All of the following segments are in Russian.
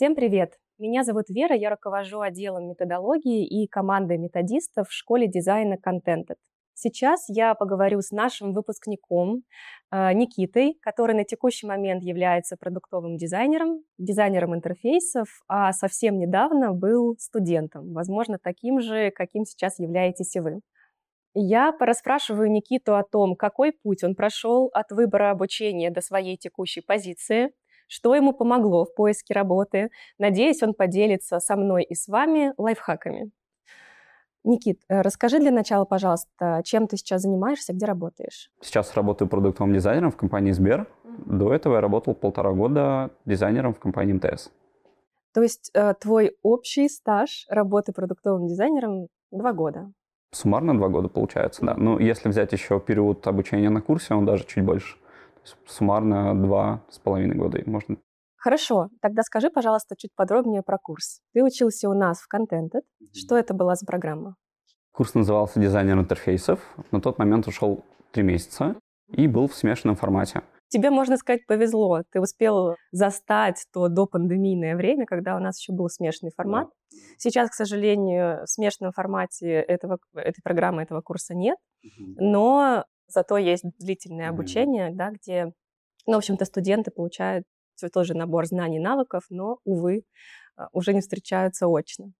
Всем привет! Меня зовут Вера, я руковожу отделом методологии и командой методистов в школе дизайна Contented. Сейчас я поговорю с нашим выпускником э, Никитой, который на текущий момент является продуктовым дизайнером, дизайнером интерфейсов, а совсем недавно был студентом, возможно, таким же, каким сейчас являетесь и вы. Я порасспрашиваю Никиту о том, какой путь он прошел от выбора обучения до своей текущей позиции, что ему помогло в поиске работы. Надеюсь, он поделится со мной и с вами лайфхаками. Никит, э, расскажи для начала, пожалуйста, чем ты сейчас занимаешься, где работаешь? Сейчас работаю продуктовым дизайнером в компании Сбер. Mm-hmm. До этого я работал полтора года дизайнером в компании МТС. То есть э, твой общий стаж работы продуктовым дизайнером два года? Суммарно два года получается, да. Ну, если взять еще период обучения на курсе, он даже чуть больше. Суммарно два с половиной года можно Хорошо, тогда скажи, пожалуйста, чуть подробнее про курс. Ты учился у нас в Contented. Что это была за программа? Курс назывался «Дизайнер интерфейсов». На тот момент ушел три месяца и был в смешанном формате. Тебе, можно сказать, повезло. Ты успел застать то до пандемийное время, когда у нас еще был смешанный формат. Да. Сейчас, к сожалению, в смешанном формате этого, этой программы, этого курса нет. Но зато есть длительное обучение, да, где, ну, в общем-то, студенты получают тоже набор знаний и навыков, но, увы, а, уже не встречаются очно.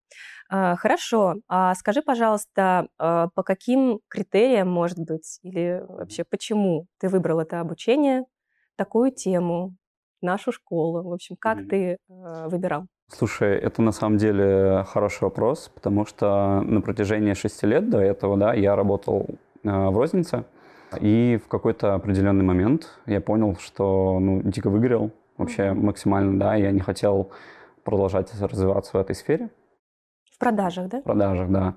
А, хорошо, а скажи, пожалуйста, а, по каким критериям, может быть, или вообще почему ты выбрал это обучение, такую тему, нашу школу? В общем, как mm-hmm. ты выбирал? Слушай, это на самом деле хороший вопрос, потому что на протяжении шести лет до этого, да, я работал в рознице, и в какой-то определенный момент я понял, что ну, дико выгорел, вообще максимально, да, я не хотел продолжать развиваться в этой сфере. В продажах, да? В продажах, да.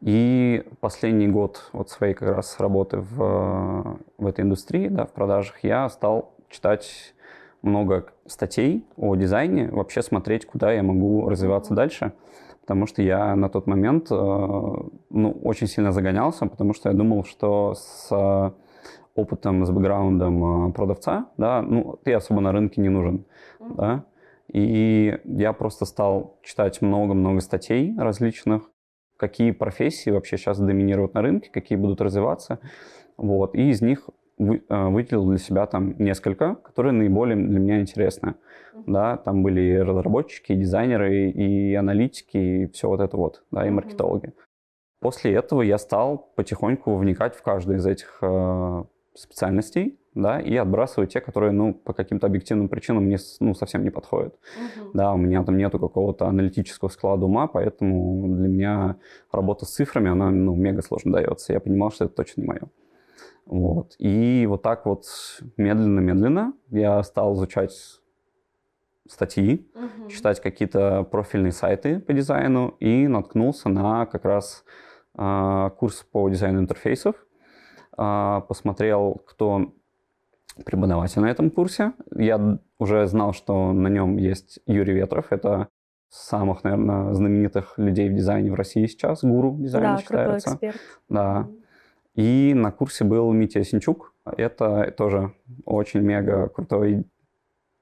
И последний год вот своей как раз работы в, в этой индустрии, да, в продажах, я стал читать много статей о дизайне, вообще смотреть, куда я могу развиваться дальше, потому что я на тот момент э, ну, очень сильно загонялся, потому что я думал, что с опытом, с бэкграундом а, продавца, да, ну, ты особо на рынке не нужен, mm-hmm. да, и я просто стал читать много-много статей различных, какие профессии вообще сейчас доминируют на рынке, какие будут развиваться, вот, и из них вы, а, выделил для себя там несколько, которые наиболее для меня интересны, mm-hmm. да, там были и разработчики, и дизайнеры, и аналитики, и все вот это вот, да, и маркетологи. Mm-hmm. После этого я стал потихоньку вникать в каждый из этих э, специальностей, да, и отбрасываю те, которые, ну, по каким-то объективным причинам мне, ну, совсем не подходят. Uh-huh. Да, у меня там нету какого-то аналитического склада ума, поэтому для меня работа с цифрами, она, ну, мега сложно дается. Я понимал, что это точно не мое. Вот. И вот так вот медленно-медленно я стал изучать статьи, uh-huh. читать какие-то профильные сайты по дизайну и наткнулся на как раз э, курс по дизайну интерфейсов, а, посмотрел, кто преподаватель на этом курсе. Я уже знал, что на нем есть Юрий Ветров. Это самых, наверное, знаменитых людей в дизайне в России сейчас. Гуру дизайна да, считается. Крутой эксперт. Да. И на курсе был Митя Синчук. Это тоже очень мега крутой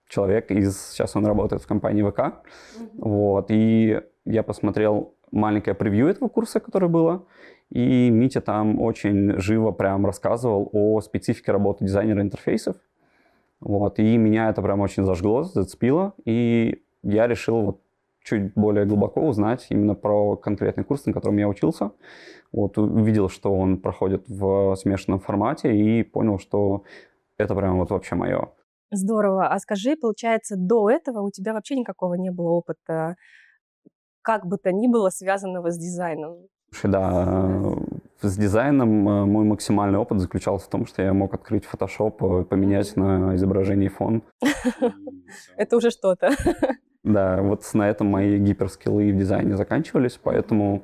человек. Из, сейчас он работает в компании ВК. Mm-hmm. Вот. И я посмотрел маленькое превью этого курса, которое было. И Митя там очень живо прям рассказывал о специфике работы дизайнера интерфейсов. Вот, и меня это прям очень зажгло, зацепило, и я решил вот чуть более глубоко узнать именно про конкретный курс, на котором я учился. Вот, увидел, что он проходит в смешанном формате, и понял, что это прям вот вообще мое. Здорово. А скажи, получается, до этого у тебя вообще никакого не было опыта, как бы то ни было, связанного с дизайном? Слушай, да, с дизайном э, мой максимальный опыт заключался в том, что я мог открыть Photoshop, поменять на изображении фон. Это уже что-то. Да, вот на этом мои гиперскиллы в дизайне заканчивались, поэтому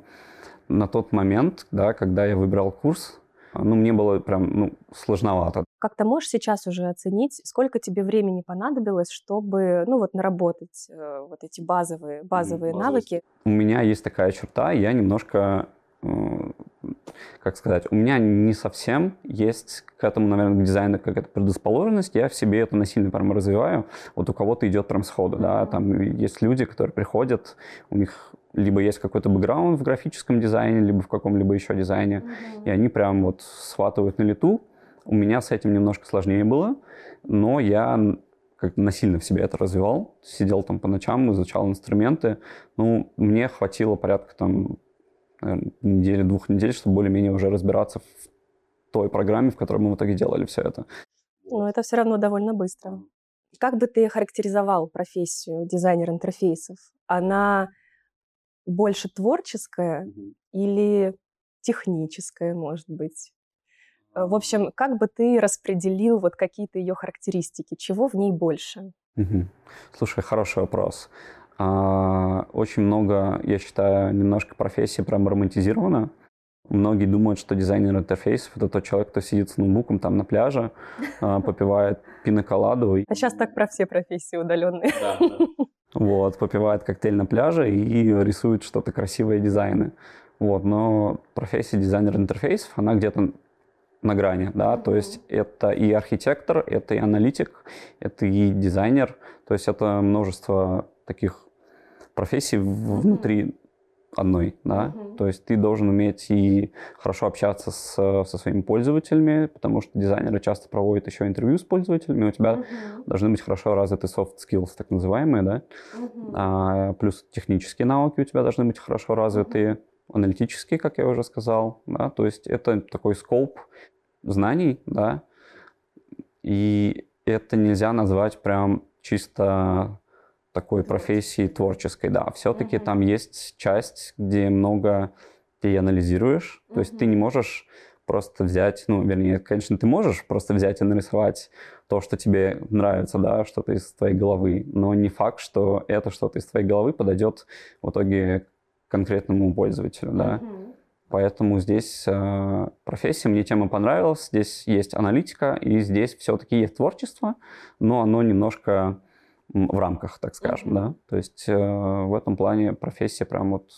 на тот момент, да, когда я выбирал курс, ну, мне было прям ну, сложновато. Как ты можешь сейчас уже оценить, сколько тебе времени понадобилось, чтобы, ну, вот наработать э, вот эти базовые, базовые Базовые. навыки? У меня есть такая черта, я немножко как сказать, у меня не совсем есть к этому, наверное, к дизайну какая-то предрасположенность, я в себе это насильно прям развиваю. Вот у кого-то идет прям сходу, да, там есть люди, которые приходят, у них либо есть какой-то бэкграунд в графическом дизайне, либо в каком-либо еще дизайне, и они прям вот схватывают на лету. У меня с этим немножко сложнее было, но я как насильно в себе это развивал. Сидел там по ночам, изучал инструменты. Ну, мне хватило порядка там недели, двух недель, чтобы более-менее уже разбираться в той программе, в которой мы в итоге делали все это. Но это все равно довольно быстро. Как бы ты характеризовал профессию дизайнер интерфейсов? Она больше творческая mm-hmm. или техническая, может быть? Э, в общем, как бы ты распределил вот какие-то ее характеристики? Чего в ней больше? Угу. Слушай, хороший вопрос. А, очень много, я считаю, немножко профессии прям романтизировано. Многие думают, что дизайнер интерфейсов – это тот человек, кто сидит с ноутбуком там на пляже, а, попивает пиноколаду. А сейчас так про все профессии удаленные. Да, да. Вот, попивает коктейль на пляже и рисует что-то красивые дизайны. Вот, но профессия дизайнер интерфейсов, она где-то на грани, да, то есть это и архитектор, это и аналитик, это и дизайнер, то есть это множество таких профессий внутри одной, да, uh-huh. то есть ты должен уметь и хорошо общаться с, со своими пользователями, потому что дизайнеры часто проводят еще интервью с пользователями, у тебя uh-huh. должны быть хорошо развиты soft skills, так называемые, да, uh-huh. а, плюс технические навыки у тебя должны быть хорошо развиты, uh-huh. аналитические, как я уже сказал, да, то есть это такой скоп знаний, да, и это нельзя назвать прям чисто такой профессией творческой, да. Все-таки uh-huh. там есть часть, где много ты анализируешь, uh-huh. то есть ты не можешь просто взять, ну, вернее, конечно, ты можешь просто взять и нарисовать то, что тебе нравится, да, что-то из твоей головы, но не факт, что это что-то из твоей головы подойдет в итоге конкретному пользователю, да. Uh-huh. Поэтому здесь э, профессия, мне тема понравилась, здесь есть аналитика, и здесь все-таки есть творчество, но оно немножко в рамках, так скажем, mm-hmm. да. То есть э, в этом плане профессия прям вот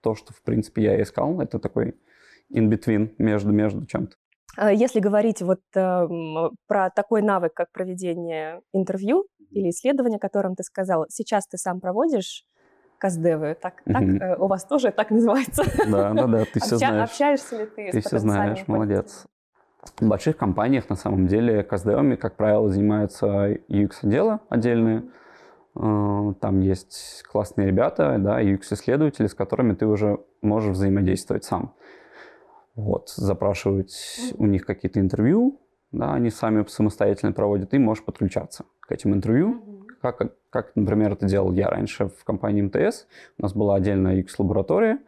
то, что, в принципе, я искал, это такой in-between между, между чем-то. А если говорить вот э, про такой навык, как проведение интервью или исследования, о котором ты сказал, сейчас ты сам проводишь каздевы, так, угу. так э, у вас тоже так называется? Да, да, да, ты все знаешь. Общаешься ли ты Ты все знаешь, молодец. В больших компаниях, на самом деле, каздевами, как правило, занимаются UX-отделы отдельные. Э, там есть классные ребята, да, UX-исследователи, с которыми ты уже можешь взаимодействовать сам. Вот, запрашивать у них какие-то интервью, да, они сами самостоятельно проводят, и можешь подключаться к этим интервью как, как, например, это делал я раньше в компании МТС. У нас была отдельная UX-лаборатория,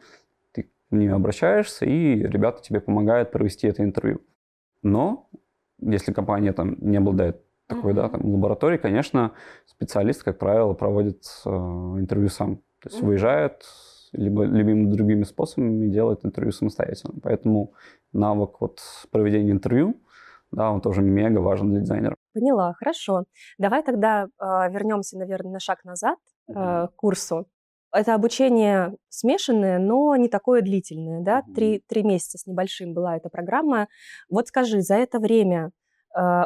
ты в нее обращаешься, и ребята тебе помогают провести это интервью. Но если компания там не обладает такой, да, там, лабораторией, конечно, специалист, как правило, проводит э, интервью сам. То есть выезжает, либо любыми другими способами делает интервью самостоятельно. Поэтому навык вот проведения интервью, да, он тоже мега важен для дизайнера. Поняла, хорошо. Давай тогда э, вернемся, наверное, на шаг назад э, к курсу. Это обучение смешанное, но не такое длительное, да? Три, три месяца с небольшим была эта программа. Вот скажи, за это время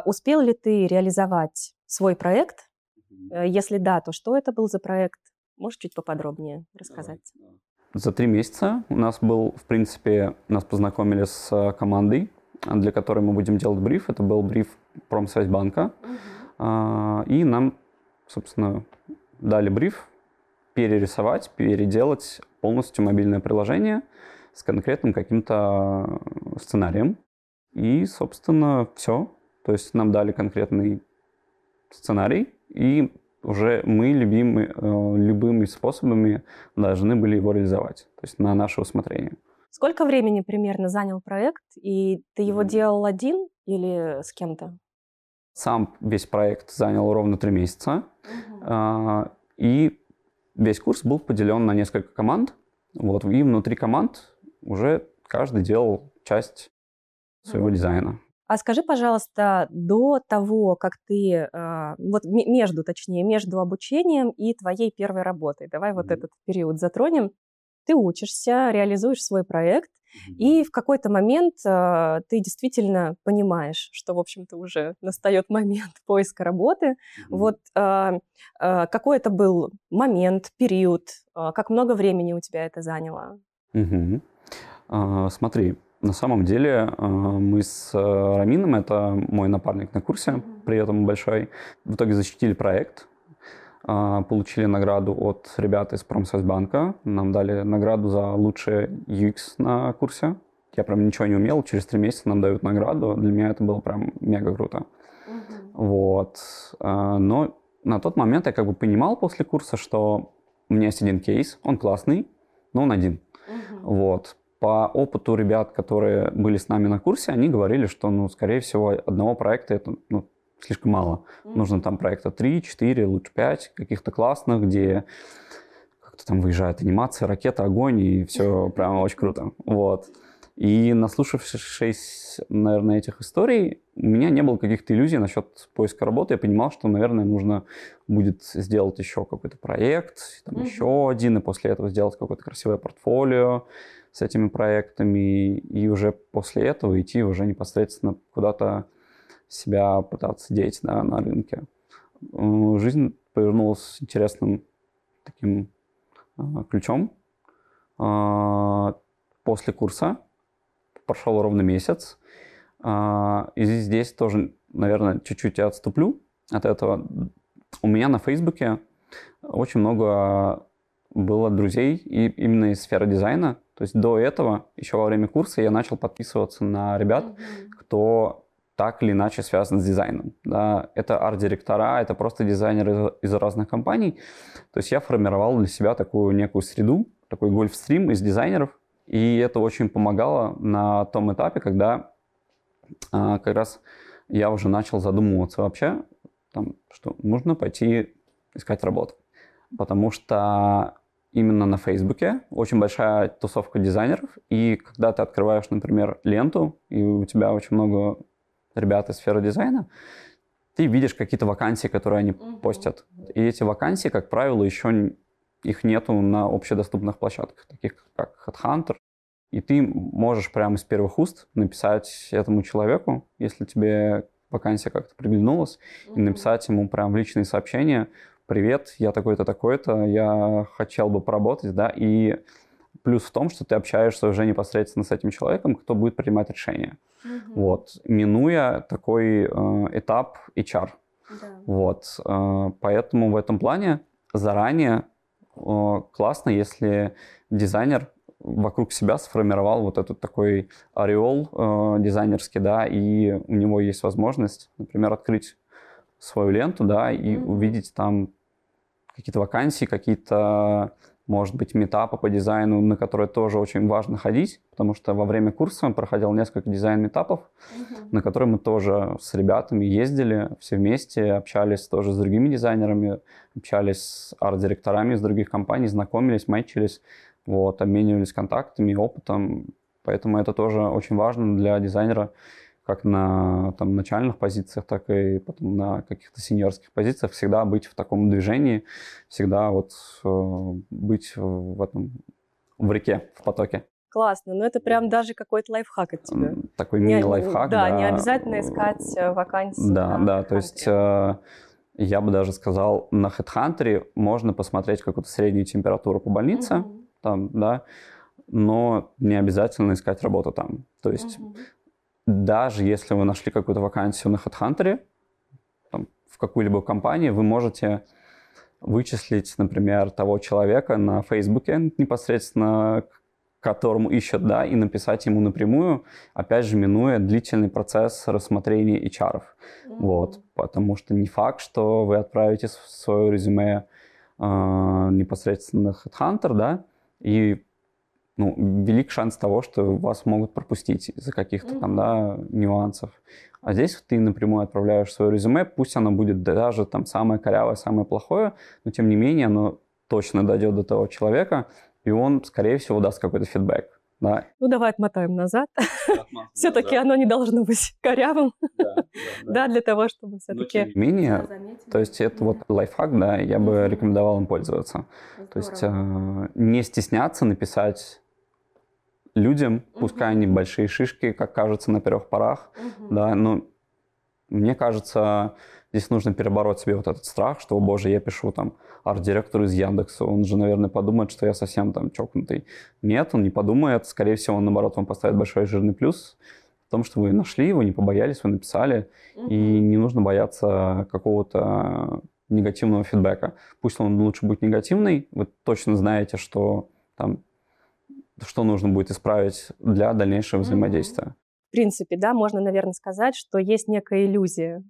успел ли ты реализовать свой проект? Э, если да, то что это был за проект? Можешь чуть поподробнее рассказать? За три месяца у нас был, в принципе, нас познакомили с э, командой для которой мы будем делать бриф. Это был бриф Промсвязьбанка. Угу. И нам, собственно, дали бриф перерисовать, переделать полностью мобильное приложение с конкретным каким-то сценарием. И, собственно, все. То есть нам дали конкретный сценарий, и уже мы любимы, э, любыми способами должны были его реализовать, то есть на наше усмотрение. Сколько времени примерно занял проект, и ты его делал один или с кем-то? Сам весь проект занял ровно три месяца, угу. и весь курс был поделен на несколько команд, вот, и внутри команд уже каждый делал часть своего угу. дизайна. А скажи, пожалуйста, до того, как ты, а, вот между, точнее, между обучением и твоей первой работой, давай вот этот период затронем, ты учишься, реализуешь свой проект, и в какой-то момент э, ты действительно понимаешь, что, в общем-то, уже настает момент поиска работы. Mm-hmm. Вот э, э, какой это был момент, период, э, как много времени у тебя это заняло? Mm-hmm. Uh, смотри, на самом деле э, мы с э, Рамином, это мой напарник на курсе, при этом большой, в итоге защитили проект, э, получили награду от ребят из Промсвязьбанка. Нам дали награду за лучший UX на курсе. Я прям ничего не умел, через три месяца нам дают награду. Для меня это было прям мега круто. Mm-hmm. Вот. Но на тот момент я как бы понимал после курса, что у меня есть один кейс, он классный, но он один. Mm-hmm. Вот по опыту ребят, которые были с нами на курсе, они говорили, что, ну, скорее всего, одного проекта это ну, слишком мало. Mm-hmm. Нужно там проекта 3, 4, лучше 5, каких-то классных, где как-то там выезжает анимация, ракета, огонь, и все прямо очень круто. Вот. И наслушавшись, наверное, этих историй, у меня не было каких-то иллюзий насчет поиска работы. Я понимал, что, наверное, нужно будет сделать еще какой-то проект, там mm-hmm. еще один, и после этого сделать какое-то красивое портфолио, с этими проектами и уже после этого идти уже непосредственно куда-то себя пытаться деть да, на рынке. Э, жизнь повернулась интересным таким э, ключом. Э, после курса прошел ровно месяц. И здесь тоже, наверное, чуть-чуть я отступлю от этого. У меня на Фейсбуке очень много было друзей и именно из сферы дизайна. То есть до этого, еще во время курса, я начал подписываться на ребят, mm-hmm. кто так или иначе связан с дизайном. Да, это арт-директора, это просто дизайнеры из, из разных компаний. То есть я формировал для себя такую некую среду, такой гольфстрим из дизайнеров. И это очень помогало на том этапе, когда а, как раз я уже начал задумываться вообще, там, что нужно пойти искать работу. Потому что именно на Фейсбуке. Очень большая тусовка дизайнеров. И когда ты открываешь, например, ленту, и у тебя очень много ребят из сферы дизайна, ты видишь какие-то вакансии, которые они mm-hmm. постят. И эти вакансии, как правило, еще их нету на общедоступных площадках, таких как HeadHunter. И ты можешь прямо из первых уст написать этому человеку, если тебе вакансия как-то приглянулась, mm-hmm. и написать ему прям в личные сообщения, привет, я такой-то, такой-то, я хотел бы поработать, да, и плюс в том, что ты общаешься уже непосредственно с этим человеком, кто будет принимать решение. Угу. Вот, минуя такой э, этап HR. Да. Вот, э, поэтому в этом плане заранее э, классно, если дизайнер вокруг себя сформировал вот этот такой ореол э, дизайнерский, да, и у него есть возможность, например, открыть свою ленту, да, и mm-hmm. увидеть там какие-то вакансии, какие-то, может быть, метапы по дизайну, на которые тоже очень важно ходить, потому что во время курса проходил несколько дизайн-метапов, uh-huh. на которые мы тоже с ребятами ездили все вместе, общались тоже с другими дизайнерами, общались с арт-директорами из других компаний, знакомились, мэчились, вот, обменивались контактами, опытом. Поэтому это тоже очень важно для дизайнера, как на там, начальных позициях, так и потом на каких-то сеньорских позициях, всегда быть в таком движении, всегда вот э, быть в этом, в реке, в потоке. Классно, но это прям даже какой-то лайфхак от тебя. Такой мини-лайфхак, да, да. не обязательно искать э, вакансии. Да, да, то есть э, я бы даже сказал, на HeadHunter можно посмотреть какую-то среднюю температуру по больнице, mm-hmm. там, да, но не обязательно искать работу там. То есть mm-hmm даже если вы нашли какую-то вакансию на HeadHunter, там, в какую-либо компанию, вы можете вычислить, например, того человека на Фейсбуке непосредственно, которому ищут, да, и написать ему напрямую, опять же, минуя длительный процесс рассмотрения HR. Mm-hmm. Вот, потому что не факт, что вы отправите свое резюме э, непосредственно на HeadHunter, да, и ну, велик шанс того, что вас могут пропустить из-за каких-то mm-hmm. там, да, нюансов. А здесь ты напрямую отправляешь свое резюме, пусть оно будет даже там самое корявое, самое плохое, но тем не менее оно точно дойдет до того человека, и он, скорее всего, даст какой-то фидбэк. Да. Ну, давай отмотаем назад. Все-таки оно не должно быть корявым. Да, для того, чтобы все-таки... Тем не менее, то есть это вот лайфхак, да, я бы рекомендовал им пользоваться. То есть э, не стесняться написать людям, пускай они большие шишки, как кажется на первых порах, да, но мне кажется, здесь нужно перебороть себе вот этот страх, что, о боже, я пишу там арт-директору из Яндекса, он же, наверное, подумает, что я совсем там чокнутый. Нет, он не подумает, скорее всего, он, наоборот, вам поставит большой жирный плюс в том, что вы нашли его, не побоялись, вы написали, mm-hmm. и не нужно бояться какого-то негативного фидбэка. Пусть он лучше будет негативный, вы точно знаете, что там что нужно будет исправить для дальнейшего взаимодействия. В принципе, да, можно, наверное, сказать, что есть некая иллюзия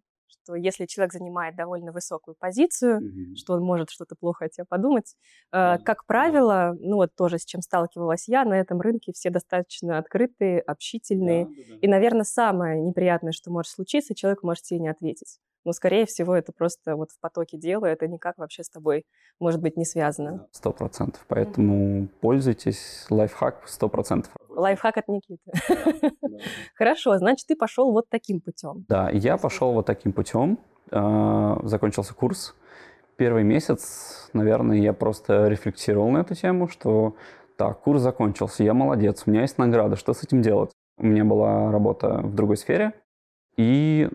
что если человек занимает довольно высокую позицию, mm-hmm. что он может что-то плохо о тебе подумать, mm-hmm. как правило, ну вот тоже с чем сталкивалась я, на этом рынке все достаточно открытые, общительные. Mm-hmm. И, наверное, самое неприятное, что может случиться, человек может тебе не ответить. Но, скорее всего, это просто вот в потоке дела, это никак вообще с тобой, может быть, не связано. Сто процентов. Поэтому mm-hmm. пользуйтесь, лайфхак сто процентов. Лайфхак от Никиты. Хорошо, значит, ты пошел вот таким путем. Да, я пошел вот таким путем. А, закончился курс. Первый месяц, наверное, я просто рефлексировал на эту тему, что так, курс закончился, я молодец, у меня есть награда, что с этим делать? У меня была работа в другой сфере, и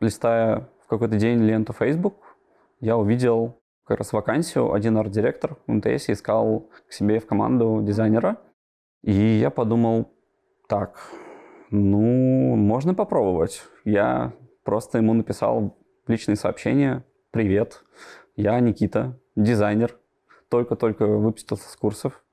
листая какой-то день ленту Facebook, я увидел как раз вакансию, один арт-директор в МТС искал к себе в команду дизайнера – и я подумал, так, ну, можно попробовать. Я просто ему написал личное сообщение. Привет, я Никита, дизайнер. Только-только выпустился с курсов.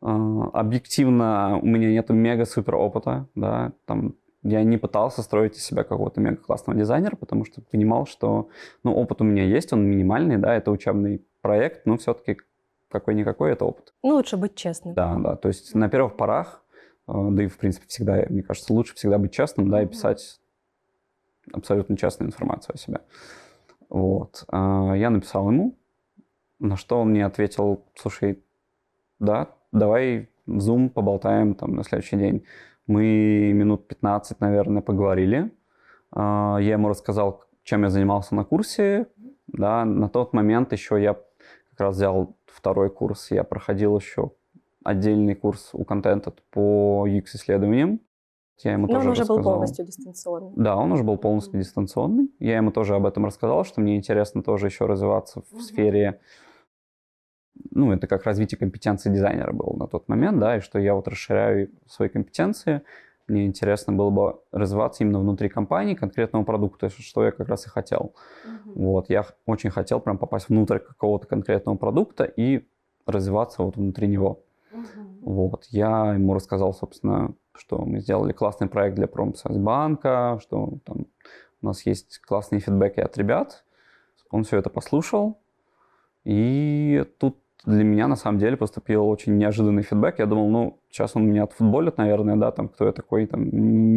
А, объективно у меня нет мега-супер опыта, да, там я не пытался строить из себя какого-то мега классного дизайнера, потому что понимал, что, ну, опыт у меня есть, он минимальный, да, это учебный проект, но все-таки какой-никакой это опыт. Ну, лучше быть честным. Да, да. То есть на первых порах, э, да и, в принципе, всегда, мне кажется, лучше всегда быть честным, да, и писать абсолютно честную информацию о себе. Вот. А, я написал ему, на что он мне ответил, слушай, да, давай в Zoom поболтаем там на следующий день. Мы минут 15, наверное, поговорили. А, я ему рассказал, чем я занимался на курсе. Да, на тот момент еще я как раз взял второй курс, я проходил еще отдельный курс у контента по UX-исследованиям. Я ему Но тоже он уже рассказал. был полностью дистанционный. Да, он уже был полностью mm-hmm. дистанционный. Я ему тоже об этом рассказал, что мне интересно тоже еще развиваться в mm-hmm. сфере, ну, это как развитие компетенции дизайнера было на тот момент, да, и что я вот расширяю свои компетенции. Мне интересно было бы развиваться именно внутри компании, конкретного продукта, что я как раз и хотел. Uh-huh. Вот, я очень хотел прям попасть внутрь какого-то конкретного продукта и развиваться вот внутри него. Uh-huh. Вот, я ему рассказал, собственно, что мы сделали классный проект для Промсвязьбанка, что там у нас есть классные фидбэки от ребят. Он все это послушал, и тут для меня на самом деле поступил очень неожиданный фидбэк. Я думал, ну, сейчас он меня отфутболит, наверное, да, там, кто я такой, там,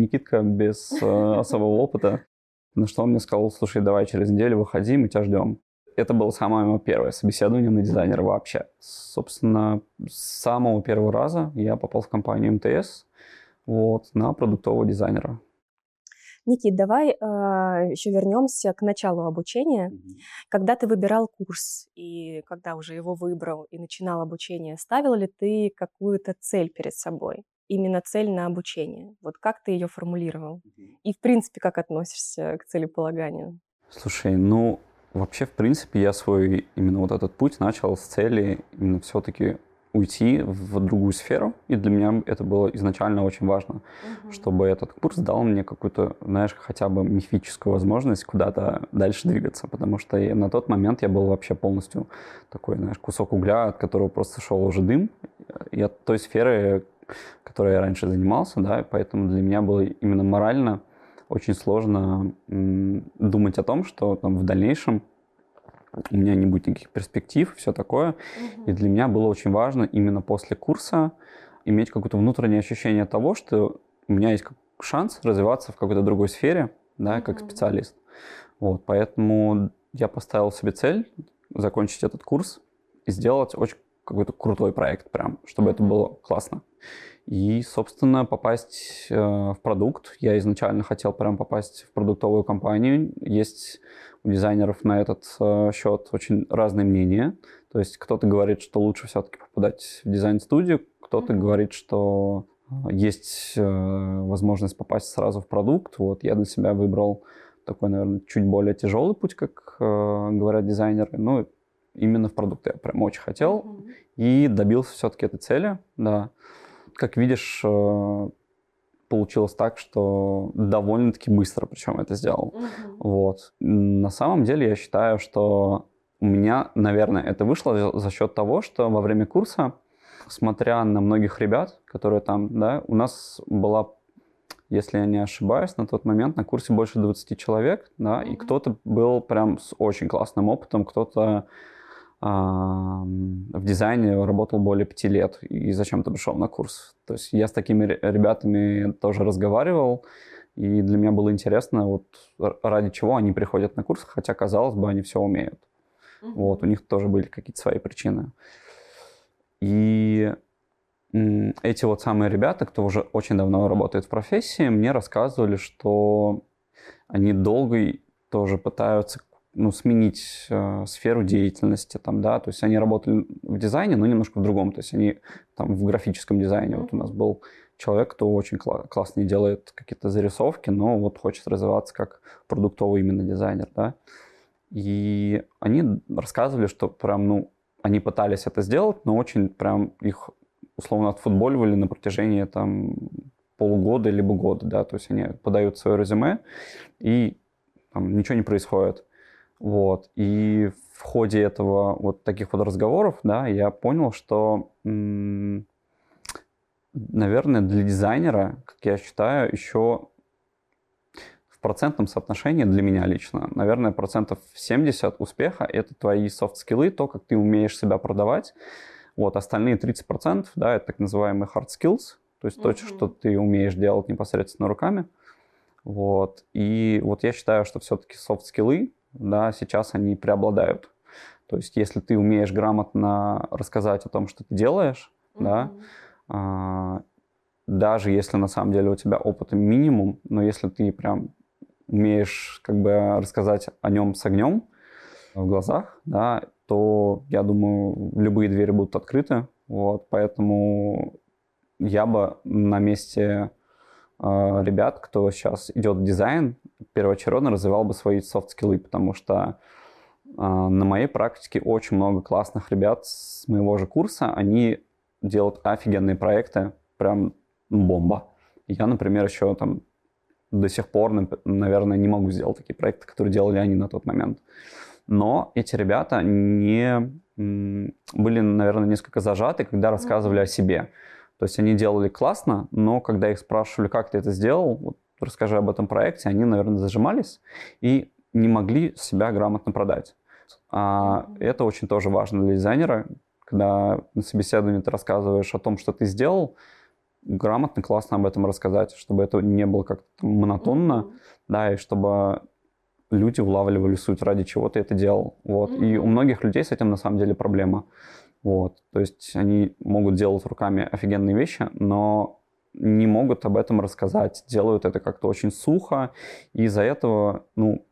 Никитка без э, особого опыта. На что он мне сказал, слушай, давай через неделю выходи, мы тебя ждем. Это было самое мое первое собеседование на дизайнера вообще. Собственно, с самого первого раза я попал в компанию МТС вот, на продуктового дизайнера. Никит, давай э, а, еще вернемся к началу обучения. Mm-hmm. Когда ты выбирал курс и когда уже его выбрал и начинал обучение, ставил ли ты какую-то цель перед собой? Именно цель на обучение. Вот как ты ее формулировал? Mm-hmm. И, в принципе, как относишься к целеполаганию? Слушай, ну, вообще, в принципе, я свой именно вот этот путь начал с цели именно все-таки уйти в другую сферу, и для меня это было изначально очень важно, угу. чтобы этот курс дал мне какую-то, знаешь, хотя бы мифическую возможность куда-то дальше двигаться, потому что я, на тот момент я был вообще полностью такой, знаешь, кусок угля, от которого просто шел уже дым, и от той сферы, которой я раньше занимался, да, поэтому для меня было именно морально очень сложно думать о том, что там в дальнейшем у меня не будет никаких перспектив, все такое. Угу. И для меня было очень важно именно после курса иметь какое-то внутреннее ощущение того, что у меня есть шанс развиваться в какой-то другой сфере, да, угу. как специалист. Вот, поэтому я поставил себе цель закончить этот курс и сделать очень какой-то крутой проект прям, чтобы mm-hmm. это было классно. И, собственно, попасть э, в продукт. Я изначально хотел прям попасть в продуктовую компанию. Есть у дизайнеров на этот э, счет очень разные мнения. То есть кто-то говорит, что лучше все-таки попадать в дизайн-студию, кто-то mm-hmm. говорит, что э, есть э, возможность попасть сразу в продукт. Вот я для себя выбрал такой, наверное, чуть более тяжелый путь, как э, говорят дизайнеры. Ну, именно в продукт я прям очень хотел mm-hmm. и добился все-таки этой цели, да. Как видишь, э, получилось так, что довольно-таки быстро причем это сделал. Mm-hmm. Вот. На самом деле я считаю, что у меня, наверное, это вышло за счет того, что во время курса, смотря на многих ребят, которые там, да, у нас была если я не ошибаюсь, на тот момент на курсе больше 20 человек, да, mm-hmm. и кто-то был прям с очень классным опытом, кто-то в дизайне работал более пяти лет и зачем-то пришел на курс. То есть я с такими ребятами тоже разговаривал, и для меня было интересно, вот ради чего они приходят на курс, хотя, казалось бы, они все умеют. Mm-hmm. Вот, у них тоже были какие-то свои причины. И эти вот самые ребята, кто уже очень давно работает в профессии, мне рассказывали, что они долго тоже пытаются ну, сменить э, сферу деятельности, там, да, то есть они работали в дизайне, но немножко в другом, то есть они там в графическом дизайне, вот у нас был человек, кто очень кла- классно делает какие-то зарисовки, но вот хочет развиваться как продуктовый именно дизайнер, да, и они рассказывали, что прям, ну, они пытались это сделать, но очень прям их условно отфутболивали на протяжении там полугода либо года, да, то есть они подают свое резюме и там ничего не происходит. Вот. И в ходе этого вот таких вот разговоров, да, я понял, что, наверное, для дизайнера, как я считаю, еще в процентном соотношении для меня лично, наверное, процентов 70 успеха — это твои софт-скиллы, то, как ты умеешь себя продавать. Вот, остальные 30%, да, это так называемые hard skills, то есть mm-hmm. то, что ты умеешь делать непосредственно руками. Вот. И вот я считаю, что все-таки софт-скиллы да, сейчас они преобладают. То есть, если ты умеешь грамотно рассказать о том, что ты делаешь, mm-hmm. да, а, даже если на самом деле у тебя опыта минимум, но если ты прям умеешь как бы рассказать о нем с огнем в глазах, да, то я думаю, любые двери будут открыты. Вот, поэтому я бы на месте ребят, кто сейчас идет в дизайн, первоочередно развивал бы свои софт-скиллы, потому что э, на моей практике очень много классных ребят с моего же курса, они делают офигенные проекты, прям бомба. Я, например, еще там до сих пор, наверное, не могу сделать такие проекты, которые делали они на тот момент. Но эти ребята не были, наверное, несколько зажаты, когда рассказывали о себе. То есть они делали классно, но когда их спрашивали, как ты это сделал, вот, расскажи об этом проекте, они, наверное, зажимались и не могли себя грамотно продать. А это очень тоже важно для дизайнера, когда на собеседовании ты рассказываешь о том, что ты сделал, грамотно, классно об этом рассказать, чтобы это не было как-то монотонно, mm-hmm. да, и чтобы люди улавливали суть, ради чего ты это делал. Вот. Mm-hmm. И у многих людей с этим на самом деле проблема. Вот. То есть они могут делать руками офигенные вещи, но не могут об этом рассказать, делают это как-то очень сухо, и из-за этого, ну,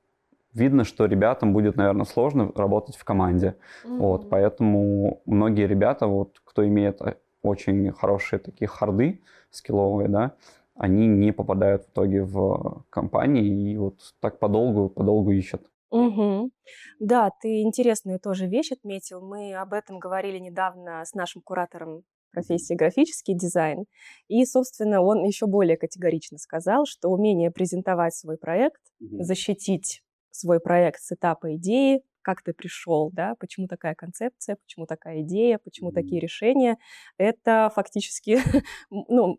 видно, что ребятам будет, наверное, сложно работать в команде. Mm-hmm. Вот, поэтому многие ребята, вот, кто имеет э, очень хорошие такие харды скилловые, да, они не попадают в итоге в компании и вот так подолгу, подолгу ищут. Угу. Да, ты интересную тоже вещь отметил. Мы об этом говорили недавно с нашим куратором профессии графический дизайн. И, собственно, он еще более категорично сказал, что умение презентовать свой проект, угу. защитить свой проект с этапа идеи, как ты пришел, да, почему такая концепция, почему такая идея, почему mm такие решения, это фактически, ну,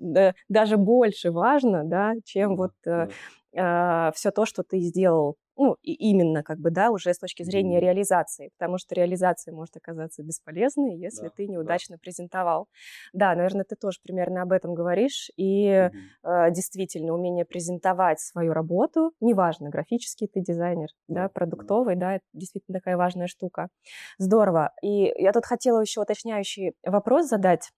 даже больше важно, да, чем вот mm-hmm. э, э, все то, что ты сделал ну, и именно как бы, да, уже с точки зрения mm-hmm. реализации, потому что реализация может оказаться бесполезной, если да, ты неудачно да. презентовал. Да, наверное, ты тоже примерно об этом говоришь, и mm-hmm. э, действительно умение презентовать свою работу, неважно, графический ты дизайнер, да, продуктовый, да, это действительно такая важная штука. Здорово. И я тут хотела еще уточняющий вопрос задать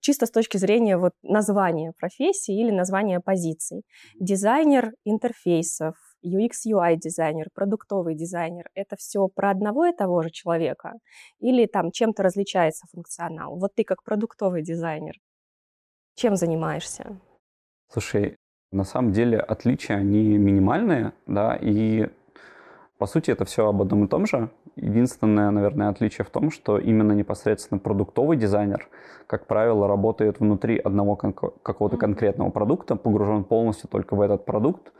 чисто с точки зрения вот названия профессии или названия позиций. Дизайнер интерфейсов, UX, UI дизайнер, продуктовый дизайнер – это все про одного и того же человека? Или там чем-то различается функционал? Вот ты как продуктовый дизайнер, чем занимаешься? Слушай, на самом деле отличия, они минимальные, да, и по сути это все об одном и том же. Единственное, наверное, отличие в том, что именно непосредственно продуктовый дизайнер, как правило, работает внутри одного какого-то конкретного продукта, погружен полностью только в этот продукт,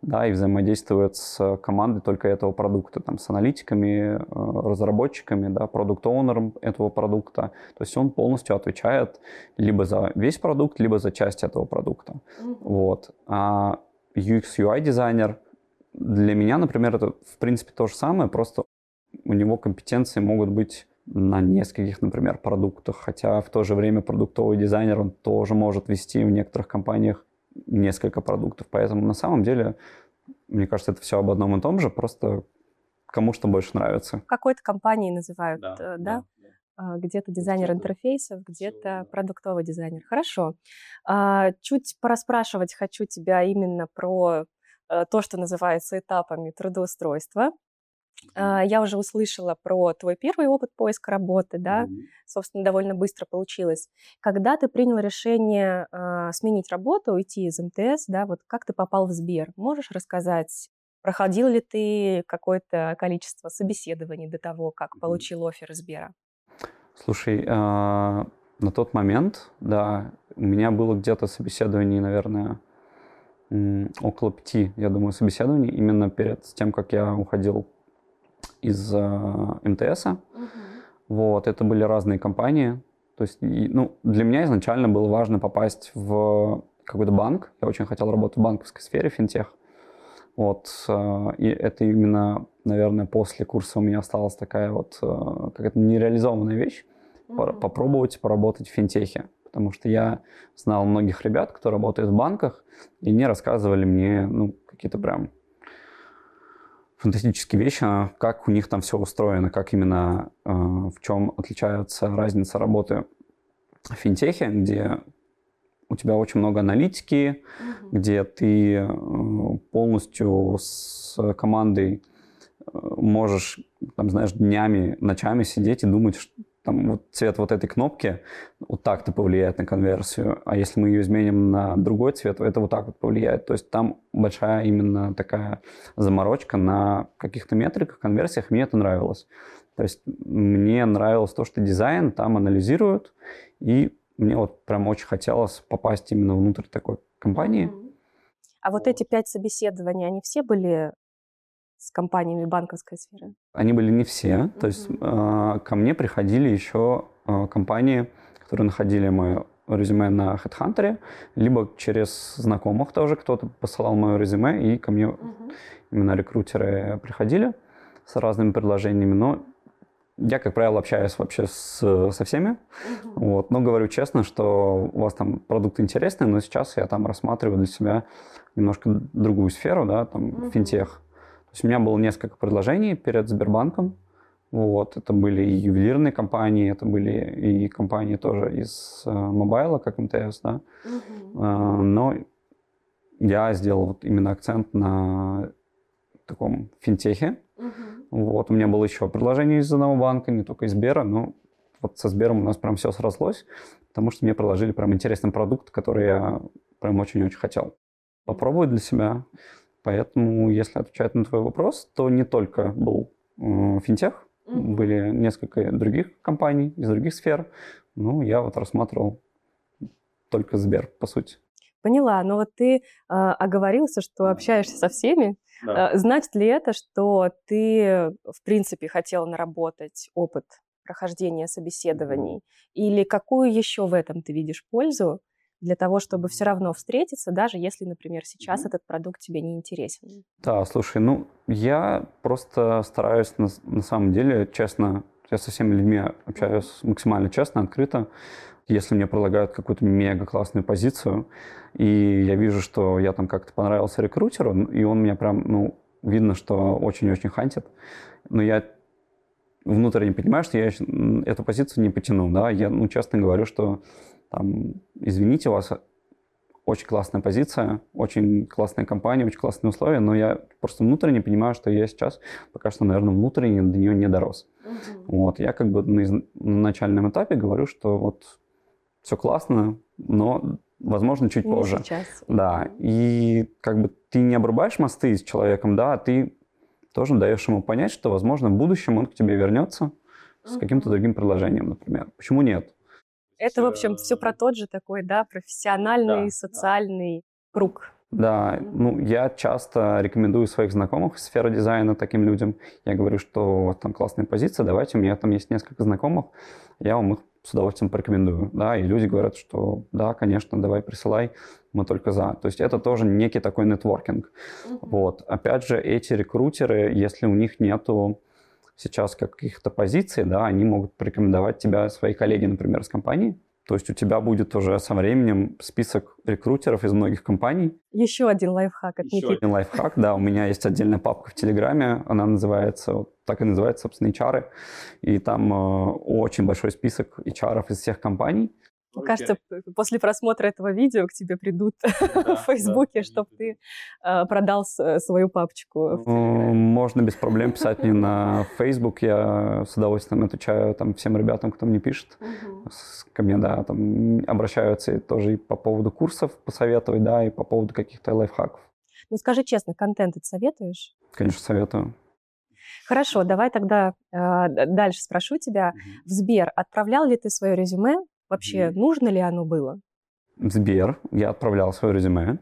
да, и взаимодействует с командой только этого продукта, там, с аналитиками, э, разработчиками, да, продукт-оунером этого продукта. То есть он полностью отвечает либо за весь продукт, либо за часть этого продукта. Mm-hmm. Вот. А UX-UI дизайнер для меня, например, это в принципе то же самое, просто у него компетенции могут быть на нескольких, например, продуктах, хотя в то же время продуктовый дизайнер, он тоже может вести в некоторых компаниях несколько продуктов. Поэтому на самом деле, мне кажется, это все об одном и том же, просто кому что больше нравится. Какой-то компании называют, да? Э, да? да. А, где-то дизайнер интерфейсов, где-то продуктовый дизайнер. Хорошо. А, чуть пораспрашивать хочу тебя именно про то, что называется этапами трудоустройства. А, я уже услышала про твой первый опыт поиска работы, да, mm-hmm. собственно, довольно быстро получилось. Когда ты принял решение э, сменить работу, уйти из МТС, да, вот как ты попал в Сбер? Можешь рассказать, проходил ли ты какое-то количество собеседований до того, как mm-hmm. получил офер Сбера? Слушай, э, на тот момент, да, у меня было где-то собеседование, наверное, около пяти, я думаю, собеседований именно перед тем, как я уходил из э, МТС. Угу. Вот, это были разные компании. То есть, ну, для меня изначально было важно попасть в какой-то банк. Я очень хотел работать в банковской сфере, финтех. Вот, э, и это именно, наверное, после курса у меня осталась такая вот э, какая-то нереализованная вещь. Mm-hmm. Попробовать поработать в финтехе. Потому что я знал многих ребят, кто работает в банках, и они рассказывали мне, ну, какие-то прям фантастические вещи, а как у них там все устроено, как именно, э, в чем отличается разница работы в финтехе, где у тебя очень много аналитики, mm-hmm. где ты э, полностью с командой э, можешь, там, знаешь, днями, ночами сидеть и думать, там вот цвет вот этой кнопки вот так-то повлияет на конверсию, а если мы ее изменим на другой цвет, то это вот так вот повлияет. То есть там большая именно такая заморочка на каких-то метриках, конверсиях, мне это нравилось. То есть мне нравилось то, что дизайн там анализируют, и мне вот прям очень хотелось попасть именно внутрь такой компании. А вот эти пять собеседований, они все были с компаниями банковской сферы? Они были не все. Mm-hmm. То есть э, ко мне приходили еще э, компании, которые находили мое резюме на HeadHunter, либо через знакомых тоже кто-то посылал мое резюме, и ко мне mm-hmm. именно рекрутеры приходили с разными предложениями. Но я, как правило, общаюсь вообще с, со всеми. Uh-huh. Вот. Но говорю честно, что у вас там продукт интересный, но сейчас я там рассматриваю для себя немножко другую сферу, да, там uh-huh. финтех. То есть у меня было несколько предложений перед Сбербанком. Вот, это были и ювелирные компании, это были и компании тоже из э, мобайла, как МТС, да. Угу. Э, но я сделал вот именно акцент на таком финтехе. Угу. Вот, у меня было еще предложение из одного банка, не только из Сбера, но вот со Сбером у нас прям все срослось, потому что мне предложили прям интересный продукт, который я прям очень-очень хотел попробовать для себя. Поэтому, если отвечать на твой вопрос, то не только был э, финтех, mm-hmm. были несколько других компаний из других сфер. Ну, я вот рассматривал только Сбер, по сути. Поняла, но вот ты э, оговорился, что общаешься со всеми. Да. Э, значит ли это, что ты, в принципе, хотел наработать опыт прохождения собеседований? Mm-hmm. Или какую еще в этом ты видишь пользу? Для того, чтобы все равно встретиться, даже если, например, сейчас этот продукт тебе не интересен? Да, слушай, ну, я просто стараюсь на, на самом деле, честно, я со всеми людьми общаюсь максимально честно, открыто. Если мне предлагают какую-то мега классную позицию, и я вижу, что я там как-то понравился рекрутеру, и он меня прям, ну, видно, что очень-очень хантит, но я внутренне понимаю, что я эту позицию не потяну, да, я, ну, честно говорю, что там, извините, у вас очень классная позиция, очень классная компания, очень классные условия, но я просто внутренне понимаю, что я сейчас пока что, наверное, внутренне до нее не дорос. Угу. Вот, я как бы на, на начальном этапе говорю, что вот все классно, но, возможно, чуть не позже. Сейчас. Да, и как бы ты не обрубаешь мосты с человеком, да, а ты тоже даешь ему понять, что, возможно, в будущем он к тебе вернется с каким-то другим предложением, например. Почему нет? Это, в общем, все про тот же такой, да, профессиональный, да, социальный да. круг. Да, ну, я часто рекомендую своих знакомых из сферы дизайна таким людям. Я говорю, что вот там классная позиция, давайте, у меня там есть несколько знакомых, я вам их с удовольствием порекомендую, да, и люди говорят, что да, конечно, давай присылай, мы только за. То есть это тоже некий такой нетворкинг. Mm-hmm. Вот. Опять же, эти рекрутеры, если у них нету сейчас каких-то позиций, да, они могут порекомендовать тебя свои коллеги, например, из компании. То есть у тебя будет уже со временем список рекрутеров из многих компаний. Еще один лайфхак от Еще один лайфхак, да. У меня есть отдельная папка в Телеграме, она называется, вот так и называется, собственно, HR. И там э, очень большой список HR из всех компаний. Мне кажется, после просмотра этого видео к тебе придут да, в Фейсбуке, да, чтобы ты э, продал свою папочку. Можно без проблем писать мне на Фейсбук. Я с удовольствием отвечаю там всем ребятам, кто мне пишет. Угу. Ко мне, да, там обращаются тоже и по поводу курсов посоветовать, да, и по поводу каких-то лайфхаков. Ну скажи честно, контент ты советуешь? Конечно, советую. Хорошо, давай тогда э, дальше спрошу тебя. В Сбер отправлял ли ты свое резюме Вообще, нужно ли оно было? В Сбер я отправлял свое резюме.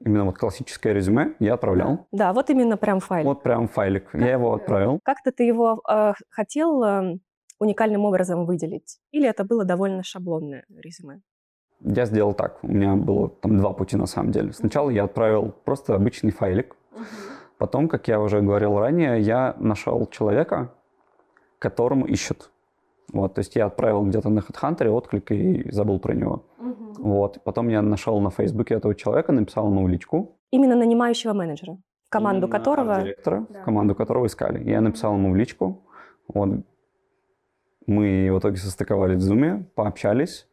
Именно вот классическое резюме я отправлял. Да, вот именно прям файлик. Вот прям файлик. Как, я его отправил. Как-то ты его э, хотел э, уникальным образом выделить? Или это было довольно шаблонное резюме? Я сделал так. У меня было там два пути на самом деле. Сначала я отправил просто обычный файлик. Потом, как я уже говорил ранее, я нашел человека, которому ищут. Вот, то есть я отправил где-то на HeadHunter отклик и забыл про него. Угу. Вот, потом я нашел на Фейсбуке этого человека, написал ему личку. Именно нанимающего менеджера, в команду Именно которого... Директора, да. в команду которого искали. Я написал ему в личку. Вот. Мы в итоге состыковали в Zoom, пообщались.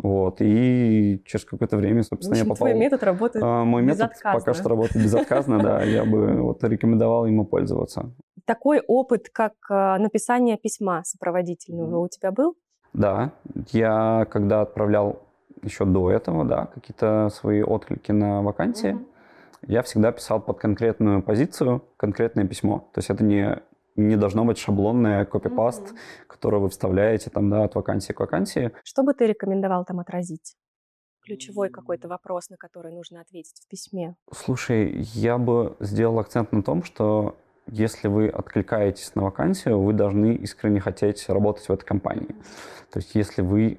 Вот, и через какое-то время, собственно, общем, я попал... твой метод работает а, Мой метод пока что работает безотказно, да, я бы вот рекомендовал ему пользоваться. Такой опыт, как а, написание письма сопроводительного, у тебя был? Да, я когда отправлял еще до этого, да, какие-то свои отклики на вакансии, угу. я всегда писал под конкретную позицию конкретное письмо. То есть это не не должно быть шаблонное копипаст, mm-hmm. которое вы вставляете там, да, от вакансии к вакансии. Что бы ты рекомендовал там отразить? Ключевой какой-то вопрос, на который нужно ответить в письме. Слушай, я бы сделал акцент на том, что если вы откликаетесь на вакансию, вы должны искренне хотеть работать в этой компании. То есть если вы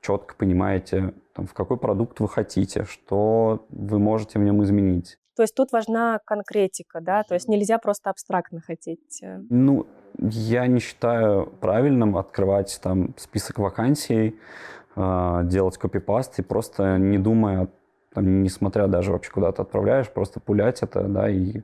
четко понимаете, там, в какой продукт вы хотите, что вы можете в нем изменить, то есть тут важна конкретика, да, то есть нельзя просто абстрактно хотеть. Э. Ну, я не считаю правильным открывать там список вакансий, а, делать копипаст и просто не думая, там, несмотря даже вообще куда то отправляешь, просто пулять это, да, и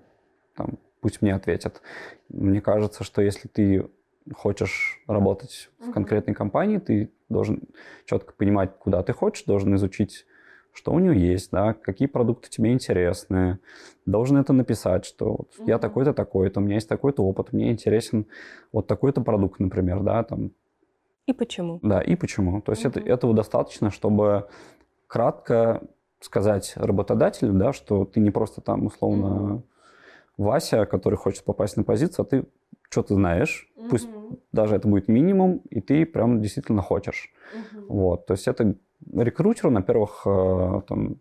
там, пусть мне ответят. Мне кажется, что если ты хочешь работать в конкретной компании, ты должен четко понимать, куда ты хочешь, должен изучить что у нее есть, да, какие продукты тебе интересны. Должен это написать, что вот угу. я такой-то, такой-то, у меня есть такой-то опыт, мне интересен вот такой-то продукт, например, да, там. И почему? Да, и почему. То есть угу. это, этого достаточно, чтобы кратко сказать работодателю, да, что ты не просто там условно угу. Вася, который хочет попасть на позицию, а ты что-то знаешь, угу. пусть даже это будет минимум, и ты прям действительно хочешь. Угу. Вот, то есть это рекрутеру на первых э, там,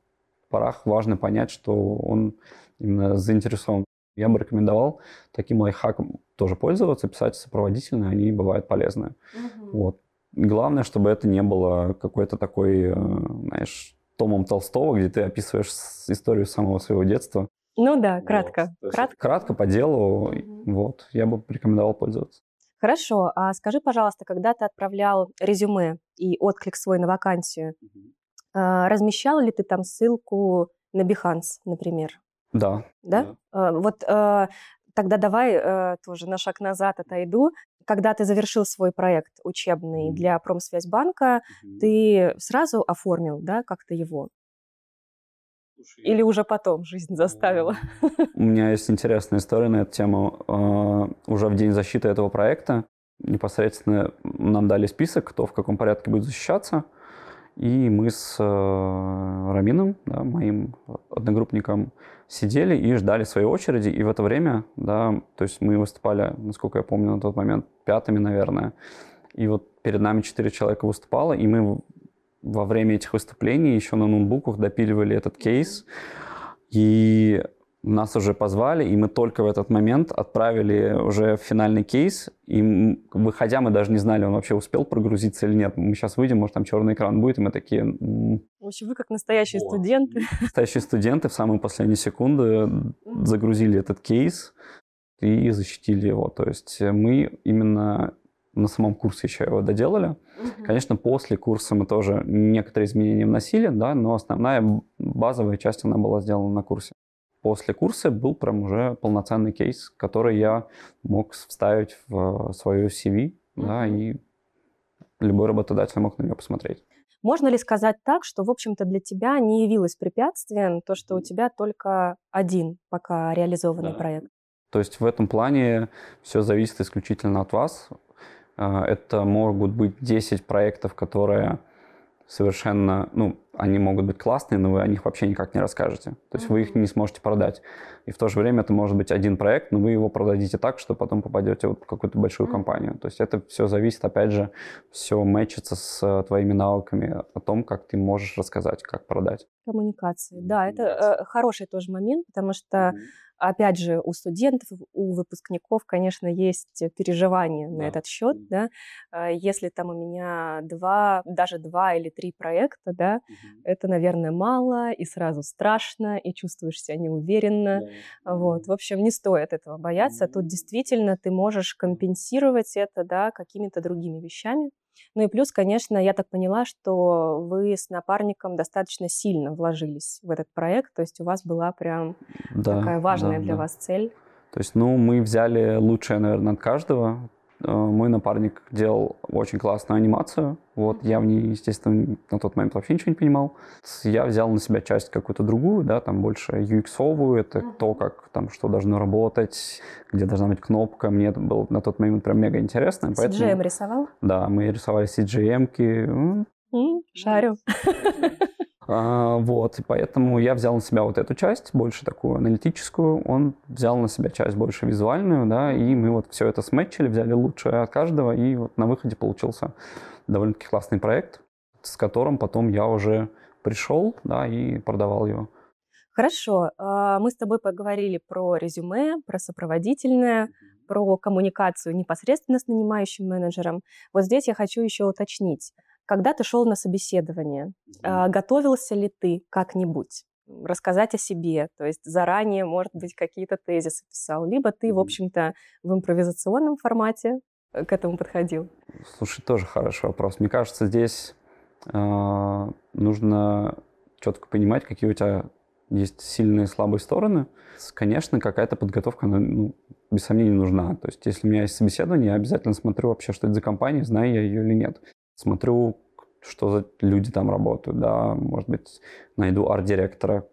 порах важно понять, что он именно заинтересован. Я бы рекомендовал таким лайфхаком тоже пользоваться, писать сопроводительные, они бывают полезны. Угу. Вот. Главное, чтобы это не было какой-то такой, э, знаешь, томом Толстого, где ты описываешь историю самого своего детства. Ну да, кратко. Вот. Кратко. кратко по делу. Угу. Вот, я бы рекомендовал пользоваться. Хорошо, а скажи, пожалуйста, когда ты отправлял резюме и отклик свой на вакансию, угу. размещал ли ты там ссылку на Behance, например? Да. Да? да. Вот тогда давай тоже на шаг назад отойду. Когда ты завершил свой проект учебный для Промсвязьбанка, mm ты сразу оформил, да, как-то его? Или уже потом жизнь заставила? У меня есть интересная история на эту тему. А, уже в день защиты этого проекта непосредственно нам дали список, кто в каком порядке будет защищаться. И мы с э, Рамином, да, моим одногруппником, сидели и ждали своей очереди. И в это время, да, то есть мы выступали, насколько я помню, на тот момент пятыми, наверное. И вот перед нами четыре человека выступало, и мы во время этих выступлений еще на ноутбуках допиливали этот кейс. И нас уже позвали, и мы только в этот момент отправили уже финальный кейс. И выходя, мы даже не знали, он вообще успел прогрузиться или нет. Мы сейчас выйдем, может, там черный экран будет, и мы такие... В общем, вы как настоящие вот. студенты. Настоящие студенты в самые последние секунды загрузили этот кейс и защитили его. То есть мы именно на самом курсе еще его доделали. Угу. Конечно, после курса мы тоже некоторые изменения вносили, да, но основная базовая часть она была сделана на курсе. После курса был прям уже полноценный кейс, который я мог вставить в свою CV, угу. да, и любой работодатель мог на нее посмотреть. Можно ли сказать так, что, в общем-то, для тебя не явилось препятствием то, что у тебя только один пока реализованный да. проект? То есть в этом плане все зависит исключительно от вас. А, это могут быть 10 проектов, которые совершенно, ну, они могут быть классные, но вы о них вообще никак не расскажете. То есть mm-hmm. вы их не сможете продать. И в то же время это может быть один проект, но вы его продадите так, что потом попадете вот в какую-то большую mm-hmm. компанию. То есть это все зависит, опять же, все мэчится с твоими навыками о том, как ты можешь рассказать, как продать. Коммуникации, да, это э, хороший тоже момент, потому что mm-hmm опять же, у студентов, у выпускников, конечно, есть переживания да. на этот счет, да. А, если там у меня два, даже два или три проекта, да, угу. это, наверное, мало, и сразу страшно, и чувствуешь себя неуверенно. Да. Вот. В общем, не стоит этого бояться. Тут действительно ты можешь компенсировать это, да, какими-то другими вещами. Ну и плюс, конечно, я так поняла, что вы с напарником достаточно сильно вложились в этот проект, то есть у вас была прям да, такая важная да, для да. вас цель. То есть, ну, мы взяли лучшее, наверное, от каждого. Э, мой напарник делал очень классную анимацию. Вот, я в ней, естественно, на тот момент вообще ничего не понимал. Я взял на себя часть какую-то другую, да, там больше UX-овую, это uh-huh. то, как там что должно работать, где должна быть кнопка. Мне это было на тот момент прям мега интересно. CGM поэтому, рисовал? Да, мы рисовали CGM-ки. Mm, шарю. А, вот, и поэтому я взял на себя вот эту часть, больше такую аналитическую, он взял на себя часть больше визуальную, да, и мы вот все это сметчили, взяли лучшее от каждого, и вот на выходе получился довольно-таки классный проект, с которым потом я уже пришел, да, и продавал его. Хорошо, а, мы с тобой поговорили про резюме, про сопроводительное, про коммуникацию непосредственно с нанимающим менеджером. Вот здесь я хочу еще уточнить. Когда ты шел на собеседование, mm-hmm. готовился ли ты как-нибудь? рассказать о себе, то есть заранее, может быть, какие-то тезисы писал, либо ты, в общем-то, в импровизационном формате э, к этому подходил? Слушай, тоже хороший вопрос. Мне кажется, здесь э, нужно четко понимать, какие у тебя есть сильные и слабые стороны. Конечно, какая-то подготовка, она, ну, без сомнения, нужна. То есть, если у меня есть собеседование, я обязательно смотрю вообще, что это за компания, знаю я ее или нет смотрю, что за люди там работают, да, может быть, найду арт-директора,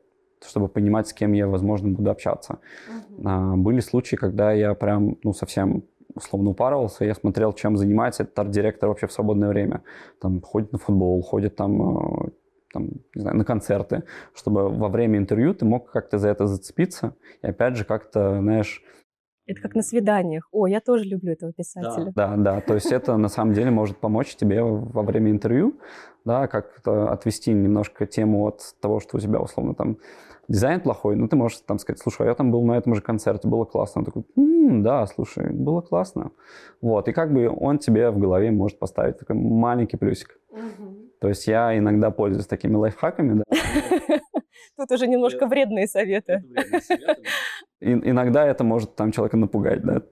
чтобы понимать, с кем я, возможно, буду общаться. Uh-huh. А, были случаи, когда я прям, ну, совсем условно упарывался, я смотрел, чем занимается этот арт-директор вообще в свободное время. Там ходит на футбол, ходит там, э, там, не знаю, на концерты, чтобы во время интервью ты мог как-то за это зацепиться и опять же как-то, знаешь, это как на свиданиях. О, я тоже люблю этого писателя. Да, да, да. То есть это на самом деле может помочь тебе во время интервью, да, как-то отвести немножко тему от того, что у тебя условно там дизайн плохой, ну ты можешь там сказать, слушай, а я там был на этом же концерте, было классно. Он такой, м-м, да, слушай, было классно. Вот, и как бы он тебе в голове может поставить такой маленький плюсик. Угу. То есть я иногда пользуюсь такими лайфхаками, да. Тут уже немножко вредные советы. Иногда это может там человека напугать, да.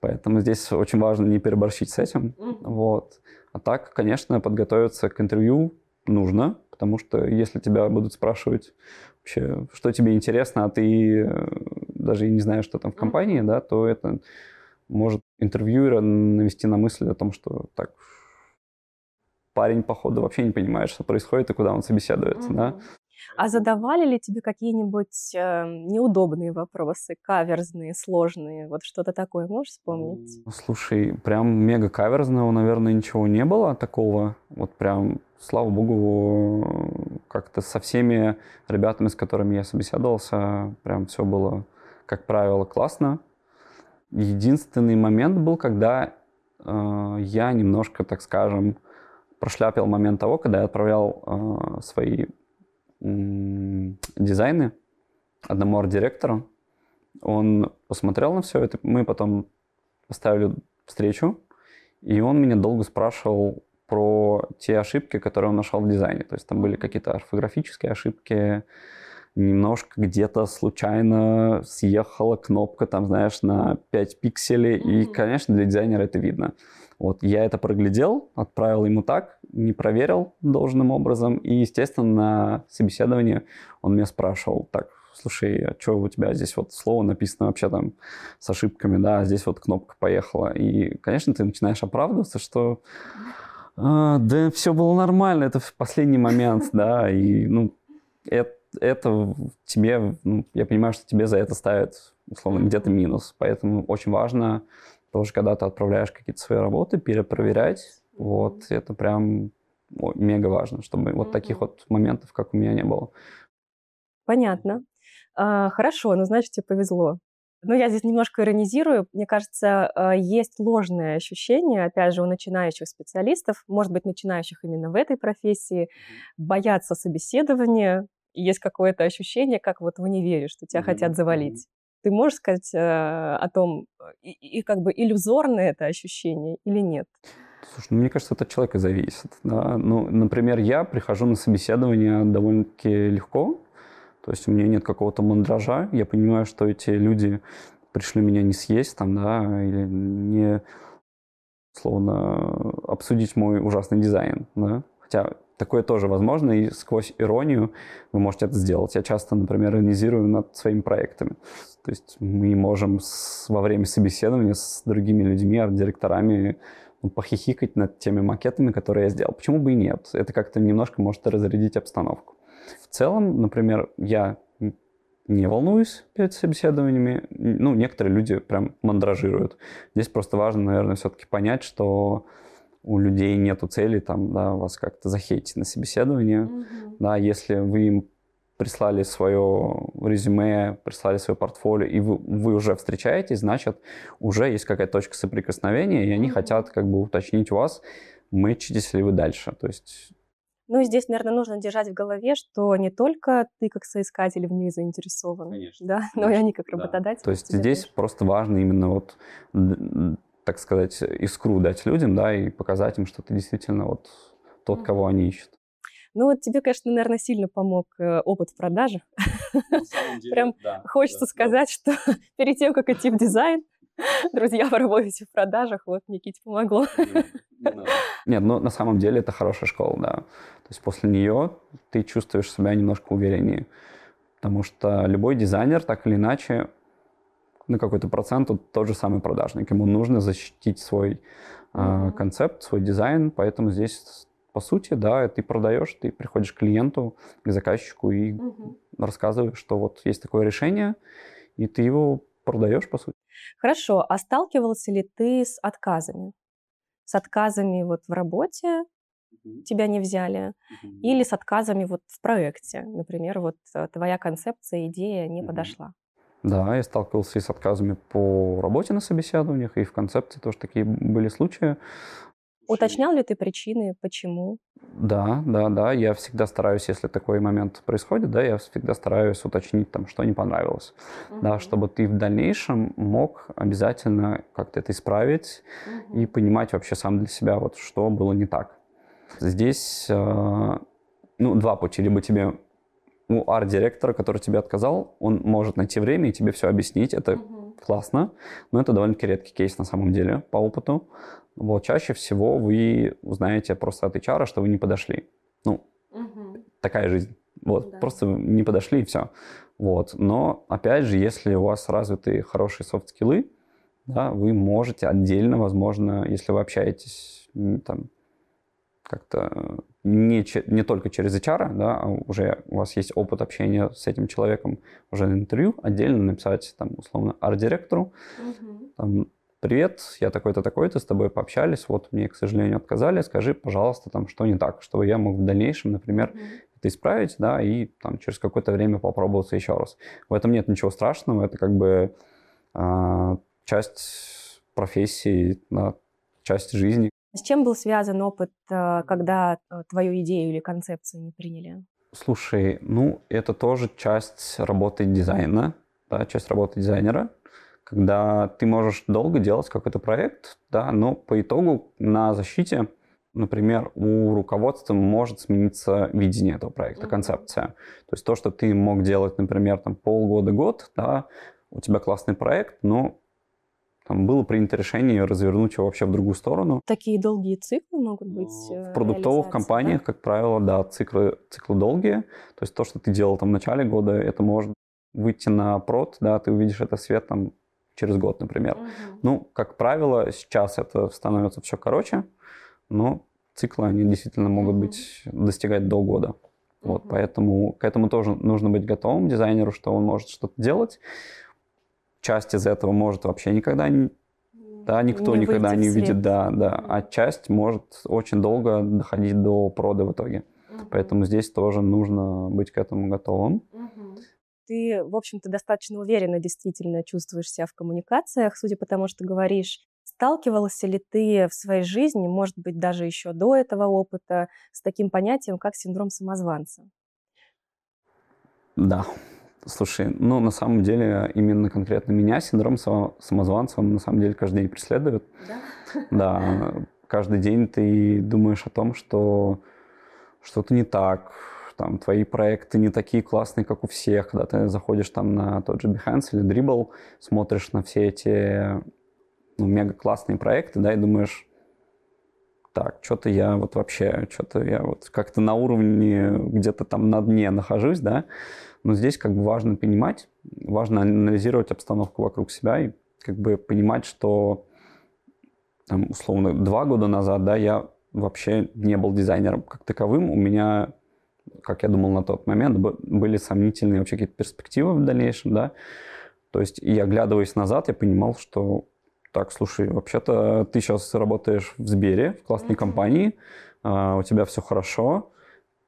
Поэтому здесь очень важно не переборщить с этим. Вот. А так, конечно, подготовиться к интервью нужно, потому что если тебя будут спрашивать вообще, что тебе интересно, а ты э, даже не знаешь, что там в компании, да, то это может интервьюера навести на мысль о том, что так парень, походу, вообще не понимает, что происходит и куда он собеседуется, mm-hmm. да. А задавали ли тебе какие-нибудь э, неудобные вопросы, каверзные, сложные? Вот что-то такое можешь вспомнить? Слушай, прям мега каверзного, наверное, ничего не было такого. Вот прям, слава богу, как-то со всеми ребятами, с которыми я собеседовался, прям все было, как правило, классно. Единственный момент был, когда э, я немножко, так скажем, прошляпил момент того, когда я отправлял э, свои дизайны одному арт-директору. Он посмотрел на все это, мы потом поставили встречу, и он меня долго спрашивал про те ошибки, которые он нашел в дизайне. То есть там были какие-то орфографические ошибки, немножко где-то случайно съехала кнопка, там, знаешь, на 5 пикселей, и, конечно, для дизайнера это видно. Вот я это проглядел, отправил ему так, не проверил должным образом, и, естественно, на собеседовании он меня спрашивал, так, слушай, а что у тебя здесь вот слово написано вообще там с ошибками, да, а здесь вот кнопка поехала. И, конечно, ты начинаешь оправдываться, что а, да, все было нормально, это в последний момент, да, и, ну, это, это тебе, ну, я понимаю, что тебе за это ставят, условно, где-то минус, поэтому очень важно тоже, когда ты отправляешь какие-то свои работы, перепроверять, вот, это прям мега важно, чтобы вот таких вот моментов, как у меня, не было. Понятно. А, хорошо, ну, значит, тебе повезло. Но я здесь немножко иронизирую. Мне кажется, а, есть ложное ощущение, опять же, у начинающих специалистов, может быть, начинающих именно в этой профессии, бояться собеседования. Есть какое-то ощущение, как вот в универе, что тебя mm-hmm. хотят завалить. Ты можешь сказать э, о том, и, и как бы иллюзорное это ощущение или нет? Слушай, ну, мне кажется, это от человека зависит. Да? Ну, например, я прихожу на собеседование довольно-таки легко, то есть у меня нет какого-то мандража, я понимаю, что эти люди пришли меня не съесть там, да, или не, словно, обсудить мой ужасный дизайн, да. Хотя Такое тоже возможно, и сквозь иронию вы можете это сделать. Я часто, например, иронизирую над своими проектами. То есть мы можем с, во время собеседования с другими людьми, арт-директорами ну, похихикать над теми макетами, которые я сделал. Почему бы и нет? Это как-то немножко может разрядить обстановку. В целом, например, я не волнуюсь перед собеседованиями. Ну, некоторые люди прям мандражируют. Здесь просто важно, наверное, все-таки понять, что у людей нету цели там, да, вас как-то захейтить на собеседование, mm-hmm. да, если вы им прислали свое резюме, прислали свое портфолио, и вы, вы уже встречаетесь, значит, уже есть какая-то точка соприкосновения, и они mm-hmm. хотят как бы уточнить у вас, мэтчитесь ли вы дальше, то есть... Ну, здесь, наверное, нужно держать в голове, что не только ты как соискатель в ней заинтересован, конечно, да, конечно, но и они как работодатель. Да. То есть здесь тоже. просто важно именно вот так сказать, искру дать людям, да, и показать им, что ты действительно вот тот, кого они ищут. Ну вот тебе, конечно, наверное, сильно помог э, опыт в продажах. Прям хочется сказать, что перед тем, как идти в дизайн, друзья, вы работаете в продажах, вот Никите помогло. Нет, ну на самом деле это хорошая школа, да. То есть после нее ты чувствуешь себя немножко увереннее. Потому что любой дизайнер, так или иначе, на какой-то процент тот же самый продажник. Ему нужно защитить свой э, концепт, свой дизайн, поэтому здесь по сути, да, ты продаешь, ты приходишь к клиенту, к заказчику и mm-hmm. рассказываешь, что вот есть такое решение, и ты его продаешь, по сути. Хорошо, а сталкивался ли ты с отказами? С отказами вот в работе, тебя не взяли, mm-hmm. или с отказами вот в проекте, например, вот э, твоя концепция, идея не mm-hmm. подошла. Да, я сталкивался и с отказами по работе на собеседованиях, и в концепции тоже такие были случаи. Уточнял ли ты причины, почему? Да, да, да. Я всегда стараюсь, если такой момент происходит, да, я всегда стараюсь уточнить там, что не понравилось. Угу. Да, чтобы ты в дальнейшем мог обязательно как-то это исправить угу. и понимать вообще сам для себя, вот что было не так. Здесь, э, ну, два пути. Либо тебе у арт-директора, который тебе отказал, он может найти время и тебе все объяснить. Это угу. классно, но это довольно-таки редкий кейс на самом деле по опыту. Вот чаще всего вы узнаете просто от HR, что вы не подошли. Ну, угу. такая жизнь. Вот, да. просто не подошли и все. Вот. Но, опять же, если у вас развиты хорошие софт-скиллы, да, вы можете отдельно, возможно, если вы общаетесь там, как-то не, не только через HR, да, а уже у вас есть опыт общения с этим человеком уже на интервью, отдельно написать, там, условно, арт-директору, угу. там, привет, я такой-то, такой-то, с тобой пообщались, вот мне, к сожалению, отказали, скажи, пожалуйста, там, что не так, чтобы я мог в дальнейшем, например, угу. это исправить, да, и там через какое-то время попробоваться еще раз. В этом нет ничего страшного, это как бы э, часть профессии, да, часть жизни. С чем был связан опыт, э, когда э, твою идею или концепцию не приняли? Слушай, ну, это тоже часть работы дизайна, да, часть работы дизайнера, когда ты можешь долго делать какой-то проект, да, но по итогу на защите, например, у руководства может смениться видение этого проекта, концепция. То есть то, что ты мог делать, например, там полгода-год, да, у тебя классный проект, но там было принято решение развернуть его вообще в другую сторону. Такие долгие циклы могут быть В продуктовых компаниях, да? как правило, да, циклы, циклы долгие. То есть то, что ты делал там в начале года, это может выйти на прод, да, ты увидишь это свет там через год, например. Угу. Ну, как правило, сейчас это становится все короче, но циклы, они действительно могут быть, достигать до года. Вот, поэтому к этому тоже нужно быть готовым дизайнеру, что он может что-то делать часть из этого может вообще никогда не, да, никто не никогда не увидит, да, да, а часть может очень долго доходить до прода в итоге. Угу. Поэтому здесь тоже нужно быть к этому готовым. Угу. Ты, в общем-то, достаточно уверенно действительно чувствуешь себя в коммуникациях, судя по тому, что говоришь. Сталкивался ли ты в своей жизни, может быть, даже еще до этого опыта, с таким понятием, как синдром самозванца? Да, Слушай, ну на самом деле именно конкретно меня синдром самозванца он на самом деле каждый день преследует. Да? Да, каждый день ты думаешь о том, что что-то не так, там твои проекты не такие классные, как у всех, когда ты заходишь там на тот же Behance или Dribble, смотришь на все эти ну, мега классные проекты, да, и думаешь, так, что-то я вот вообще, что-то я вот как-то на уровне где-то там на дне нахожусь, да, но здесь как бы важно понимать, важно анализировать обстановку вокруг себя и как бы понимать, что там, условно два года назад, да, я вообще не был дизайнером как таковым. У меня, как я думал на тот момент, были сомнительные вообще какие-то перспективы в дальнейшем, да. То есть, и оглядываясь назад, я понимал, что так, слушай, вообще-то ты сейчас работаешь в Сбере, в классной mm-hmm. компании, uh, у тебя все хорошо,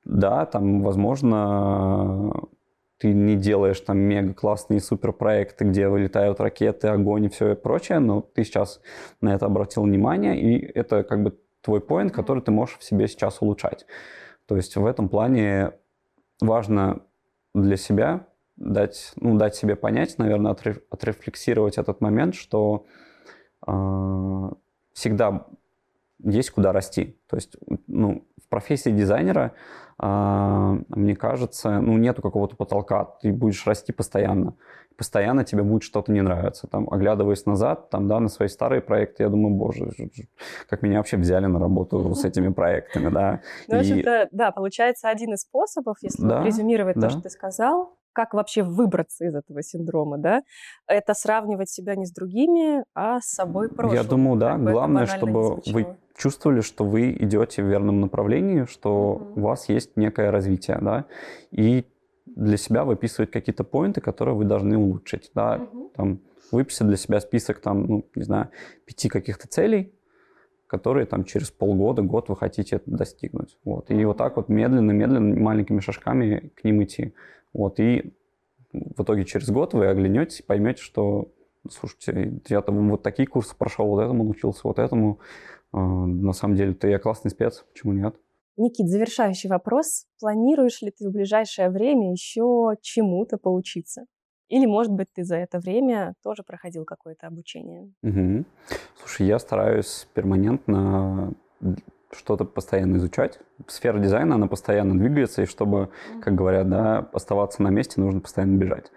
да, там, возможно, ты не делаешь там мега классные супер проекты, где вылетают ракеты, огонь и все прочее, но ты сейчас на это обратил внимание, и это как бы твой поинт, который ты можешь в себе сейчас улучшать. То есть в этом плане важно для себя дать, ну, дать себе понять, наверное, отрефлексировать этот момент, что э, всегда есть куда расти. То есть ну, в профессии дизайнера а, мне кажется, ну, нету какого-то потолка, ты будешь расти постоянно. Постоянно тебе будет что-то не нравиться. Там, оглядываясь назад, там, да, на свои старые проекты, я думаю, боже, как меня вообще взяли на работу с этими проектами, да. Ну, в общем-то, да, получается, один из способов, если да, резюмировать то, что ты сказал, как вообще выбраться из этого синдрома, да? Это сравнивать себя не с другими, а с собой прошлым. Я думаю, да. Главное, чтобы вы чувствовали, что вы идете в верном направлении, что mm-hmm. у вас есть некое развитие, да, и для себя выписывать какие-то поинты, которые вы должны улучшить, да, mm-hmm. там выписать для себя список там, ну, не знаю, пяти каких-то целей, которые там через полгода, год вы хотите достигнуть, вот, и вот так вот медленно-медленно, маленькими шажками к ним идти. Вот, и в итоге через год вы оглянетесь и поймете, что, слушайте, я там вот такие курсы прошел, вот этому научился, вот этому. А, на самом деле, ты я классный спец, почему нет? Никит, завершающий вопрос. Планируешь ли ты в ближайшее время еще чему-то поучиться? Или, может быть, ты за это время тоже проходил какое-то обучение? Угу. Слушай, я стараюсь перманентно что-то постоянно изучать. Сфера дизайна, она постоянно двигается, и чтобы, как говорят, да, оставаться на месте, нужно постоянно бежать.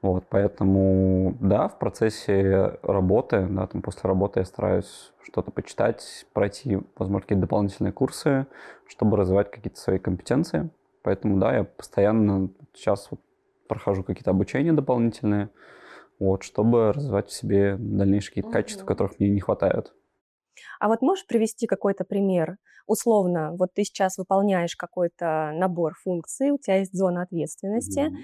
Вот, поэтому, да, в процессе работы, да, там после работы я стараюсь что-то почитать, пройти, возможно, какие-то дополнительные курсы, чтобы развивать какие-то свои компетенции. Поэтому, да, я постоянно сейчас вот прохожу какие-то обучения дополнительные, вот, чтобы развивать в себе дальнейшие какие-то качества, которых мне не хватает. А вот можешь привести какой-то пример? Условно, вот ты сейчас выполняешь какой-то набор функций, у тебя есть зона ответственности, mm-hmm.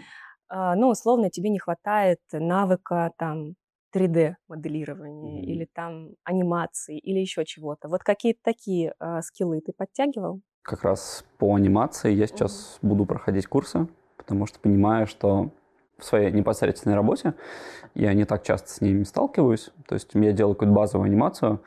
Ну, условно, тебе не хватает навыка там 3D-моделирования mm-hmm. или там анимации или еще чего-то. Вот какие-то такие э, скиллы ты подтягивал? Как раз по анимации я сейчас mm-hmm. буду проходить курсы, потому что понимаю, что в своей непосредственной работе я не так часто с ними сталкиваюсь. То есть я делаю какую-то базовую анимацию,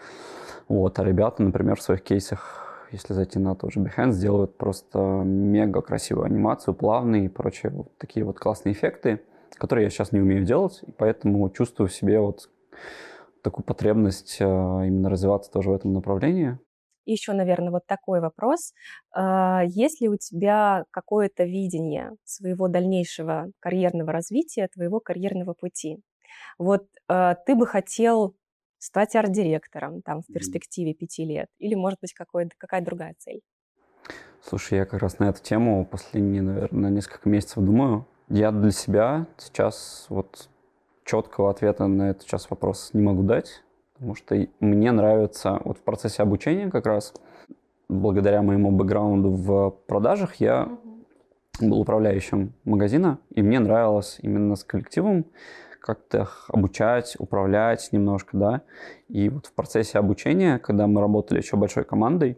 вот, а ребята, например, в своих кейсах, если зайти на тот же Behance, делают просто мега красивую анимацию, плавные и прочие вот такие вот классные эффекты, которые я сейчас не умею делать, и поэтому чувствую в себе вот такую потребность а, именно развиваться тоже в этом направлении. еще, наверное, вот такой вопрос. А, есть ли у тебя какое-то видение своего дальнейшего карьерного развития, твоего карьерного пути? Вот а, ты бы хотел стать арт-директором там в перспективе пяти лет? Или, может быть, какая-то другая цель? Слушай, я как раз на эту тему последние, наверное, несколько месяцев думаю. Я для себя сейчас вот четкого ответа на этот сейчас вопрос не могу дать, потому что мне нравится вот в процессе обучения как раз, благодаря моему бэкграунду в продажах, я был управляющим магазина, и мне нравилось именно с коллективом как-то их обучать, управлять немножко, да. И вот в процессе обучения, когда мы работали еще большой командой,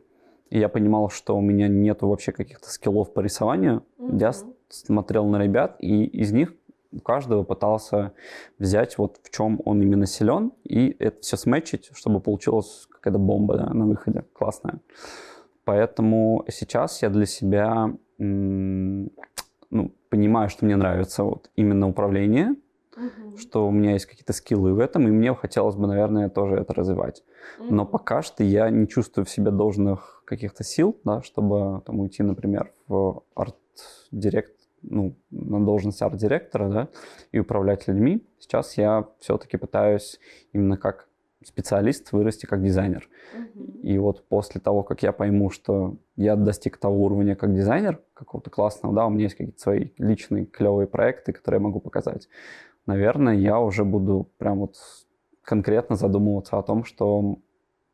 и я понимал, что у меня нет вообще каких-то скиллов по рисованию, mm-hmm. я смотрел на ребят, и из них у каждого пытался взять вот в чем он именно силен, и это все сметчить, чтобы получилась какая-то бомба да, на выходе классная. Поэтому сейчас я для себя ну, понимаю, что мне нравится вот именно управление, угу. что у меня есть какие-то скиллы в этом, и мне хотелось бы, наверное, тоже это развивать. Угу. Но пока что я не чувствую в себе должных каких-то сил, да, чтобы там уйти, например, в арт-директ, ну, на должность арт-директора, да, и управлять людьми. Сейчас я все-таки пытаюсь именно как специалист вырасти как дизайнер. Uh-huh. И вот после того, как я пойму, что я достиг того уровня как дизайнер, какого-то классного, да, у меня есть какие-то свои личные клевые проекты, которые я могу показать, наверное, я уже буду прям вот конкретно задумываться о том, что,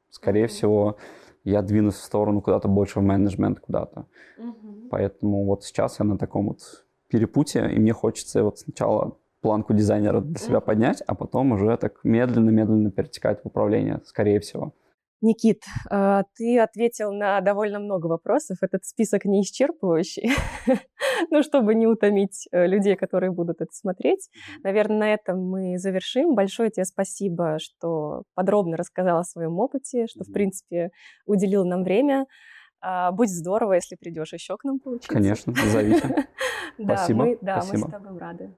скорее всего, я двинусь в сторону куда-то больше в менеджмент куда-то. Угу. Поэтому вот сейчас я на таком вот перепутье, и мне хочется вот сначала планку дизайнера для себя поднять, а потом уже так медленно-медленно перетекать в управление, скорее всего. Никит, а, ты ответил на довольно много вопросов. Этот список не исчерпывающий. ну, чтобы не утомить э, людей, которые будут это смотреть. Наверное, на этом мы завершим. Большое тебе спасибо, что подробно рассказал о своем опыте, что, в принципе, уделил нам время. А, будь здорово, если придешь еще к нам поучиться. Конечно, зовите. Да, мы с тобой рады.